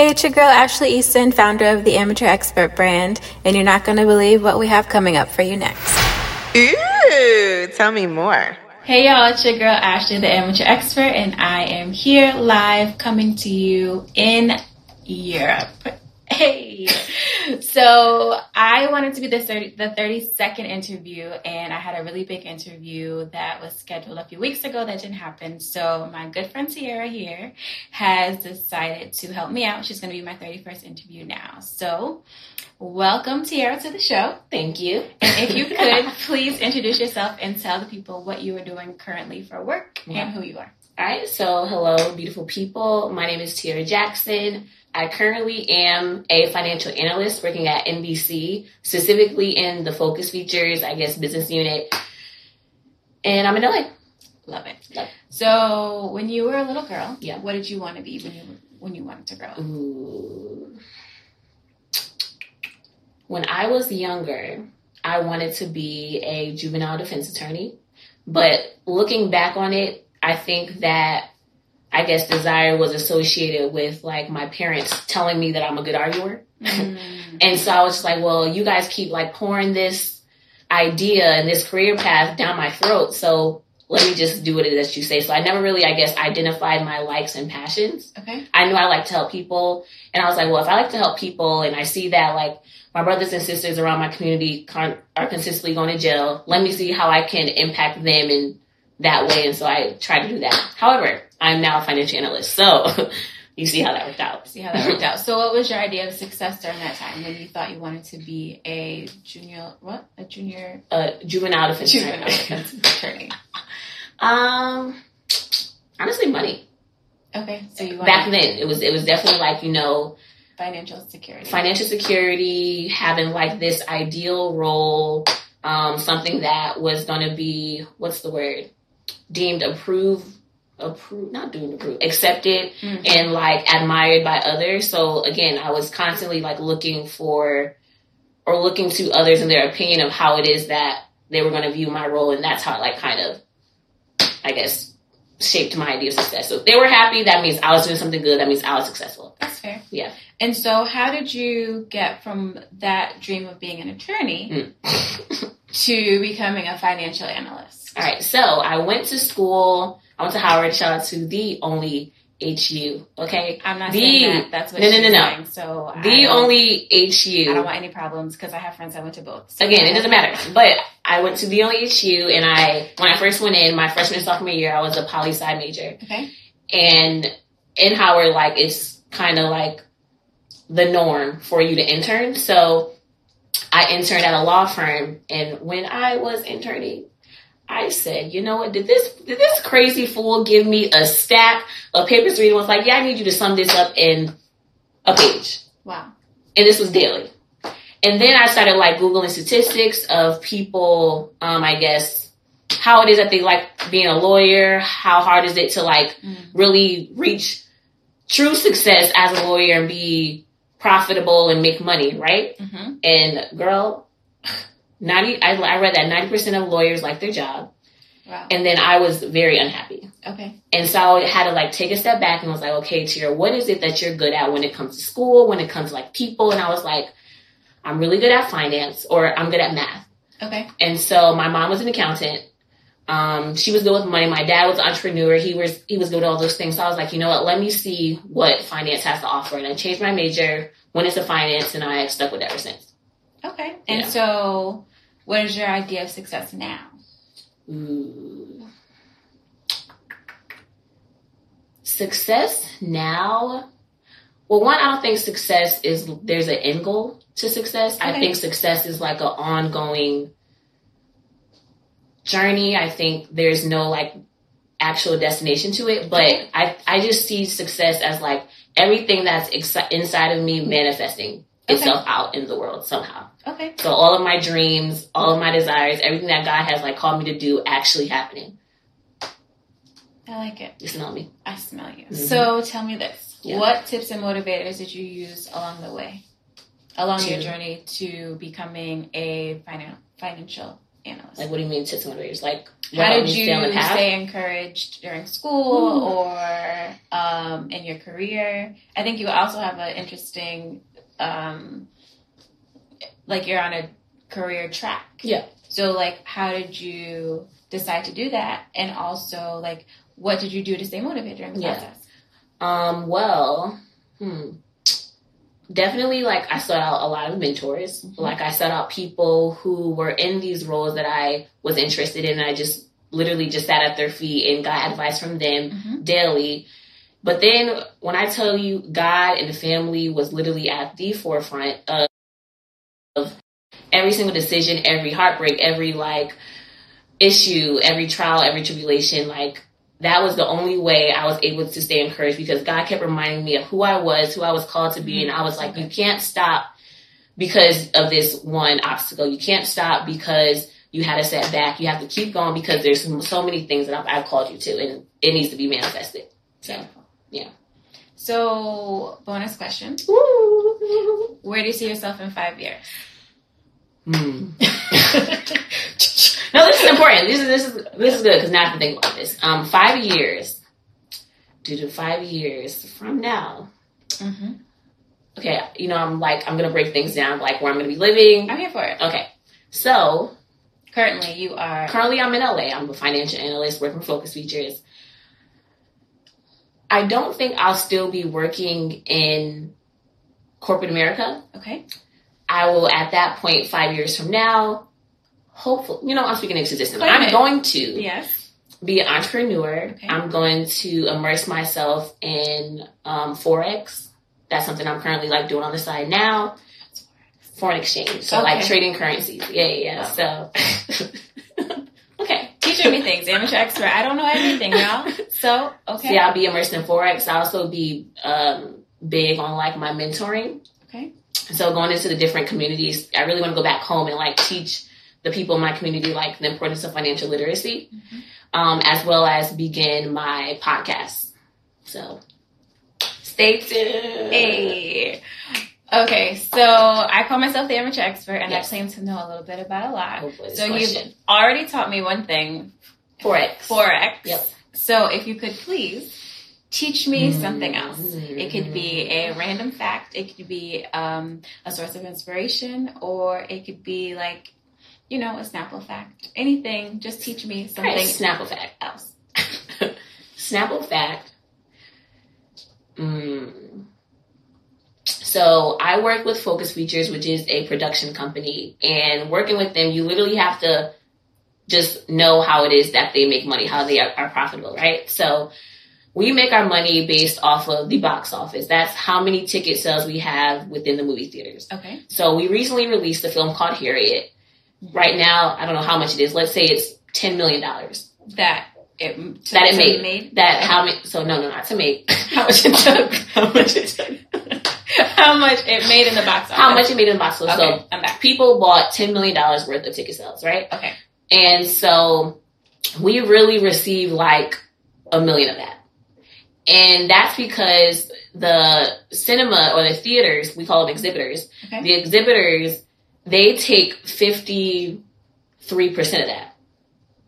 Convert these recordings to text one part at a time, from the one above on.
Hey, it's your girl Ashley Easton, founder of the Amateur Expert brand, and you're not going to believe what we have coming up for you next. Ooh, tell me more. Hey y'all, it's your girl Ashley, the Amateur Expert, and I am here live coming to you in Europe. Hey, so I wanted to be the 30, the 30 second interview, and I had a really big interview that was scheduled a few weeks ago that didn't happen. So my good friend Tierra here has decided to help me out. She's going to be my 31st interview now. So welcome Tierra to the show. Thank you. And if you could please introduce yourself and tell the people what you are doing currently for work yeah. and who you are. All right. So hello, beautiful people. My name is Tierra Jackson. I currently am a financial analyst working at NBC, specifically in the focus features, I guess, business unit. And I'm in LA. Love it. Love it. So, when you were a little girl, yeah, what did you want to be when you when you wanted to grow up? Ooh. When I was younger, I wanted to be a juvenile defense attorney. But looking back on it, I think that I guess desire was associated with like my parents telling me that I'm a good arguer. Mm. and so I was just like, well, you guys keep like pouring this idea and this career path down my throat. So let me just do what it is that you say. So I never really, I guess, identified my likes and passions. Okay. I knew I like to help people. And I was like, well, if I like to help people and I see that like my brothers and sisters around my community con- are consistently going to jail, let me see how I can impact them in that way. And so I tried to do that. However, I'm now a financial analyst. So you see how that worked out. See how that worked out. So what was your idea of success during that time when you thought you wanted to be a junior, what? A junior? A juvenile defense juvenile defense attorney. um, honestly, money. Okay. So you Back then, it was, it was definitely like, you know, financial security. Financial security, having like this ideal role, um, something that was going to be, what's the word? Deemed approved approved, not doing approved, accepted mm-hmm. and like admired by others. So again, I was constantly like looking for or looking to others and their opinion of how it is that they were going to view my role. And that's how it like kind of, I guess, shaped my idea of success. So if they were happy, that means I was doing something good. That means I was successful. That's fair. Yeah. And so how did you get from that dream of being an attorney mm. to becoming a financial analyst? All right. So I went to school I went to Howard. Shout out to the only HU. Okay, I'm not the, saying that. That's what no, no, no, no. Saying, so the only HU. I don't want any problems because I have friends that went to both. So Again, it doesn't matter. But I went to the only HU, and I when I first went in my freshman and sophomore year, I was a poli sci major. Okay, and in Howard, like it's kind of like the norm for you to intern. So I interned at a law firm, and when I was interning, I said, you know what? Did this did this crazy fool give me a stack of papers to read? And was like, yeah, I need you to sum this up in a page. Wow. And this was daily. And then I started like googling statistics of people. Um, I guess how it is that they like being a lawyer. How hard is it to like mm. really reach true success as a lawyer and be profitable and make money, right? Mm-hmm. And girl, 90 I, I read that 90% of lawyers like their job wow. and then i was very unhappy okay and so i had to like take a step back and was like okay Tierra, what is it that you're good at when it comes to school when it comes to like people and i was like i'm really good at finance or i'm good at math okay and so my mom was an accountant um, she was good with money. My dad was an entrepreneur. He was he was good at all those things. So I was like, you know what? Let me see what finance has to offer. And I changed my major, went into finance, and I have stuck with it ever since. Okay. And yeah. so what is your idea of success now? Ooh. Success now. Well, one, I don't think success is there's an end goal to success. Okay. I think success is like an ongoing journey. I think there's no like actual destination to it, but I I just see success as like everything that's ex- inside of me manifesting itself out in the world somehow. Okay. So all of my dreams, all of my desires, everything that God has like called me to do actually happening. I like it. You smell me. I smell you. Mm-hmm. So tell me this. Yeah. What tips and motivators did you use along the way? Along to, your journey to becoming a financial analyst? Like, what do you mean tips and motivators? Like, How did you stay on the path? stay encouraged during school or um, in your career? I think you also have an interesting, um, like you're on a career track. Yeah. So like, how did you decide to do that? And also like, what did you do to stay motivated during the Yeah. process? Um, well, hmm. Definitely, like I sought out a lot of mentors. Mhm. Like I sought out people who were in these roles that I was interested in. And I just literally just sat at their feet and got advice from them Mm-hmm. daily. But then when I tell you God and the family was literally at the forefront of, of every single decision, every heartbreak, every like issue, every trial, every tribulation, like that was the only way I was able to stay encouraged because God kept reminding me of who I was, who I was called to be. And I was like, you can't stop because of this one obstacle. You can't stop because you had a setback. You have to keep going because there's so many things that I've, I've called you to and it needs to be manifested. So, yeah. So, bonus question: Where do you see yourself in five years? Hmm. no, this is important. This is this is this is good because now I have to think about this. Um, five years. Due to five years from now. Mm-hmm. Okay, you know, I'm like I'm gonna break things down, like where I'm gonna be living. I'm here for it. Okay, so Currently, you are. currently I'm in LA. I'm a financial analyst working for Focus Features. I don't think I'll still be working in corporate America. Okay. I will at that point, five years from now, hopefully, you know, I'm speaking into existence. I'm going to Yes. be an entrepreneur. Okay. I'm going to immerse myself in um, forex. That's something I'm currently like doing on the side now. Foreign exchange, so like trading currencies. Yeah, yeah. yeah. So, okay. Teaching me things, amateur expert. I don't know everything, y'all. So, okay. Yeah, I'll be immersed in forex. I'll also be um, big on like my mentoring. Okay. So going into the different communities, I really want to go back home and like teach the people in my community like the importance of financial literacy, Mhm. um, as well as begin my podcast. So stay tuned. Hey. Okay, so I call myself the amateur expert, and Yes. I claim to know a little bit about a lot. Hopefully So question. you've already taught me one thing, forex. forex. Yep. So if you could please teach me Mm. something else. It could be a random fact. It could be um, a source of inspiration, or it could be like, you know, a Snapple fact. Anything. Just teach me something right, Snapple fact. else. Snapple fact. Mm. So I work with Focus Features, which is a production company, and working with them, you literally have to just know how it is that they make money, how they are, are profitable, right? So we make our money based off of the box office. That's how many ticket sales we have within the movie theaters. Okay. So we recently released a film called Harriet. Right now, I don't know how much it is. Let's say it's ten million dollars. That it to- That it to made. That how many? So no, no, not to make. How much it took? How much it took? how much it made in the box office. How much it made in the box office? Okay, So I'm back. people bought ten million dollars worth of ticket sales, right? Okay. And so we really received like a million of that. And that's because the cinema or the theaters, we call them exhibitors, Okay. the exhibitors, they take 53% of that.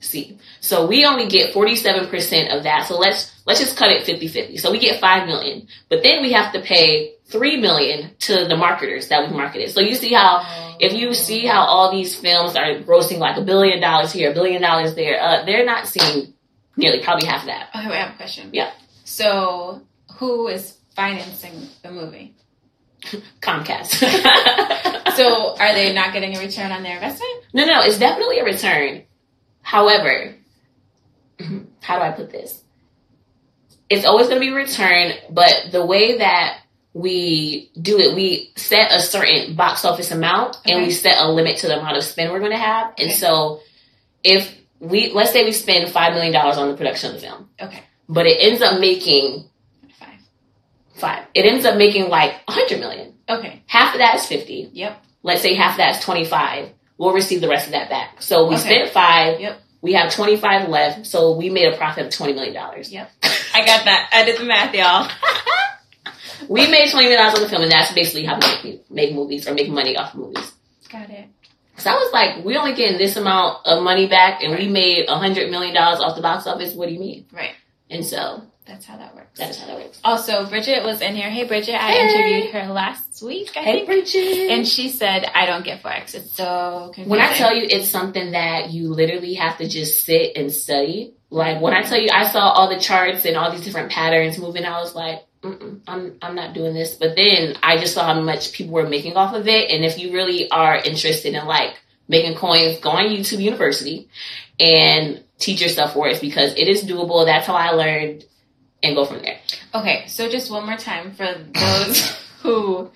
See. So we only get 47% of that. So let's let's just cut it 50-50. So we get 5 million. But then we have to pay 3 million to the marketers that we marketed. So you see how if you see how all these films are grossing like a billion dollars here, a billion dollars there, uh, they're not seeing nearly probably half of that. Okay, wait, I have a question. Yeah. So, who is financing the movie? Comcast. So, are they not getting a return on their investment? no, no, it's definitely a return. However, how do I put this? It's always going to be a return, but the way that we do it, we set a certain box office amount and we set a limit to the amount of spend we're going to have. And so if we, let's say we spend $5 million on the production of the film, Okay, but it ends up making fine. five. It ends up making like a hundred million. Okay, Half of that is fifty. Yep. Let's say half of that is twenty five. We'll receive the rest of that back. So we Okay. spent five. Yep. We have twenty five left. So we made a profit of twenty million dollars. Yep. I got that. I did the math, y'all. We made twenty million dollars on the film, and that's basically how we make, make movies or make money off of movies. Got it. So I was like, we only getting this amount of money back, and we made a hundred million dollars off the box office. What do you mean? Right. And so That's how that works. that is how that works. Also, Bridget was in here. Hey, Bridget. I Hey. interviewed her last week, I Hey, think. Bridget. And she said, I don't get Forex. It's so confusing. when I tell you it's something that you literally have to just sit and study. Like when I tell you I saw all the charts and all these different patterns moving, I was like, I'm I'm not doing this. But then I just saw how much people were making off of it, and if you really are interested in like making coins, go on YouTube University and teach yourself Forex because it is doable. That's how I learned, and go from there. Okay, so just one more time for those who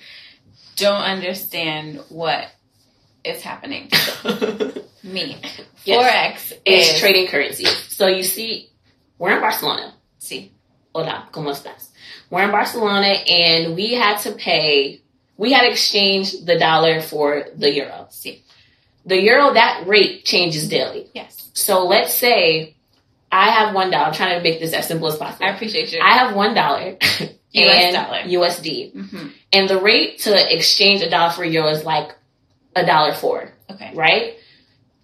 don't understand what is happening. Me. Yes. Forex It's is trading currency. So you see, we're in Barcelona. See, Hola, ¿cómo estás? We're in Barcelona and we had to pay, we had exchanged the dollar for the euro. see. The euro, that rate changes daily. Yes. So let's say I have one dollar, I'm trying to make this as simple as possible. I appreciate you. I have one dollar. and dollar. USD. hmm And the rate to exchange a dollar for a euro is like a dollar four, Okay. right?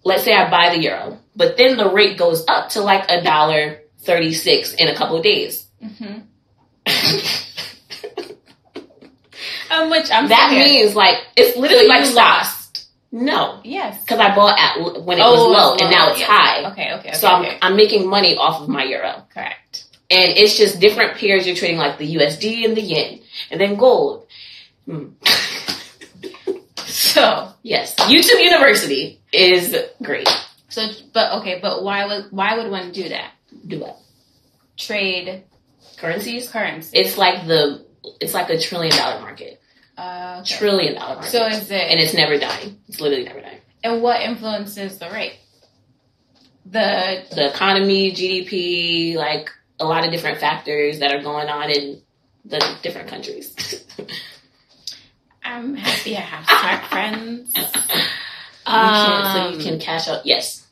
Let's say I buy the euro, but then the rate goes up to like a dollar 36 in a couple of days. hmm Um, which I'm that means like it's literally So like stocks. No, Yes. because I bought at when it was low and now it's yes. high. Okay, okay, okay. so I'm okay. I'm making money off of my euro, correct. and it's just different pairs you're trading, like the USD and the yen, and then gold. Hmm. So, yes, YouTube University is great. so, but okay, but why would why would one do that? Do it. Trade Currencies. currency. It's like the it's like a trillion dollar market, Uh, okay. trillion dollar market. So is it? and it's never dying. It's literally never dying. and what influences the rate? The The economy, GDP, like a lot of different factors that are going on in the different countries. I'm happy I have smart friends. you can, so Um, you can cash out. Yes,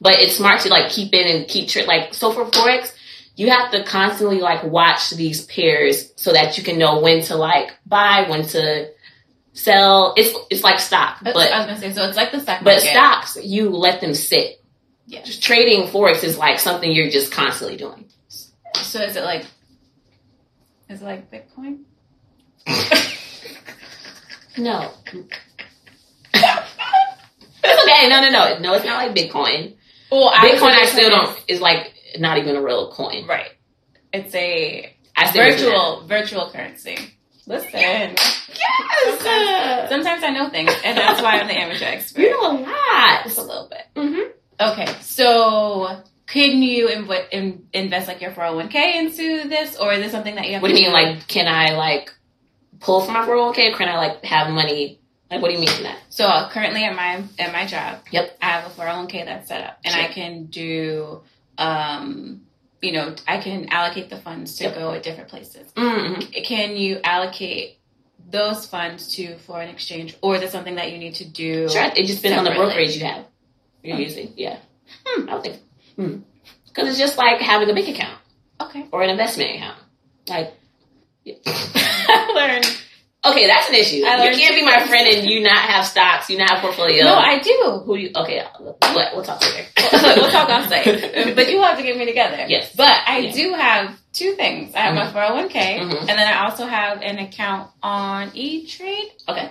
but it's smart to like keep in and keep tra- like so for forex. You have to constantly like watch these pairs so that you can know when to like buy, when to sell. It's it's like stock, But, I was gonna say, so it's like the stock but market. stocks you let them sit. Yeah. Just trading forex is like something you're just constantly doing. So is it like? Is it like Bitcoin? No. it's okay. No, no, no, no. It's not like Bitcoin. Well, Bitcoin, I still don't. Is like not even a real coin. Right. It's a virtual virtual currency. Listen. Yes. Sometimes, sometimes I know things, and that's why I'm the amateur expert. You know a lot. Just a little bit. Mm-hmm. Okay, so can you inv- in- invest like your 401k into this, or is this something that you have? What to do you mean? Like, can I like pull from my 401k? Or can I like have money? Like, what do you mean that? So uh, currently at my at my job, Yep. I have a 401k that's set up, and I can do, um, you know, I can allocate the funds to Yep. go at different places. Mm-hmm. Can you allocate those funds to foreign exchange, or is it something that you need to do? Sure. It just depends on the brokerage you have. You're Hmm. using. Yeah. Hmm. I would think. Because it's just like having a bank account Okay. or an investment account. Like, yeah. Okay, that's an issue. You can't be my friend and you not have stocks, you not have portfolio. No, I do. Who do you? Okay, what? We'll talk later. we'll talk on site, but you have to get me together. Yes. But I Yeah. do have two things. I have my 401k, Mhm. and then I also have an account on E Trade. Okay.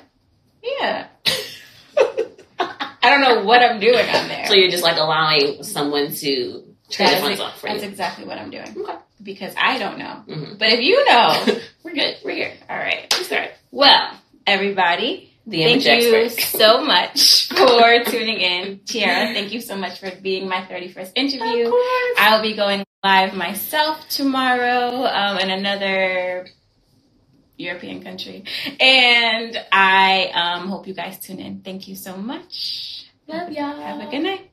Yeah. I don't know what I'm doing on there. So you're just like allowing someone to trade That the funds off for that's you. exactly what I'm doing. Okay. Because I don't know. Mhm. But if you know, We're good. We're here. all right. That's all right. Well, everybody, The thank image you expert. so much for tuning in. Tierra, thank you so much for being my 31st interview. Of course. I will be going live myself tomorrow um, in another European country. And I um, hope you guys tune in. Thank you so much. Love y'all. Have a good night.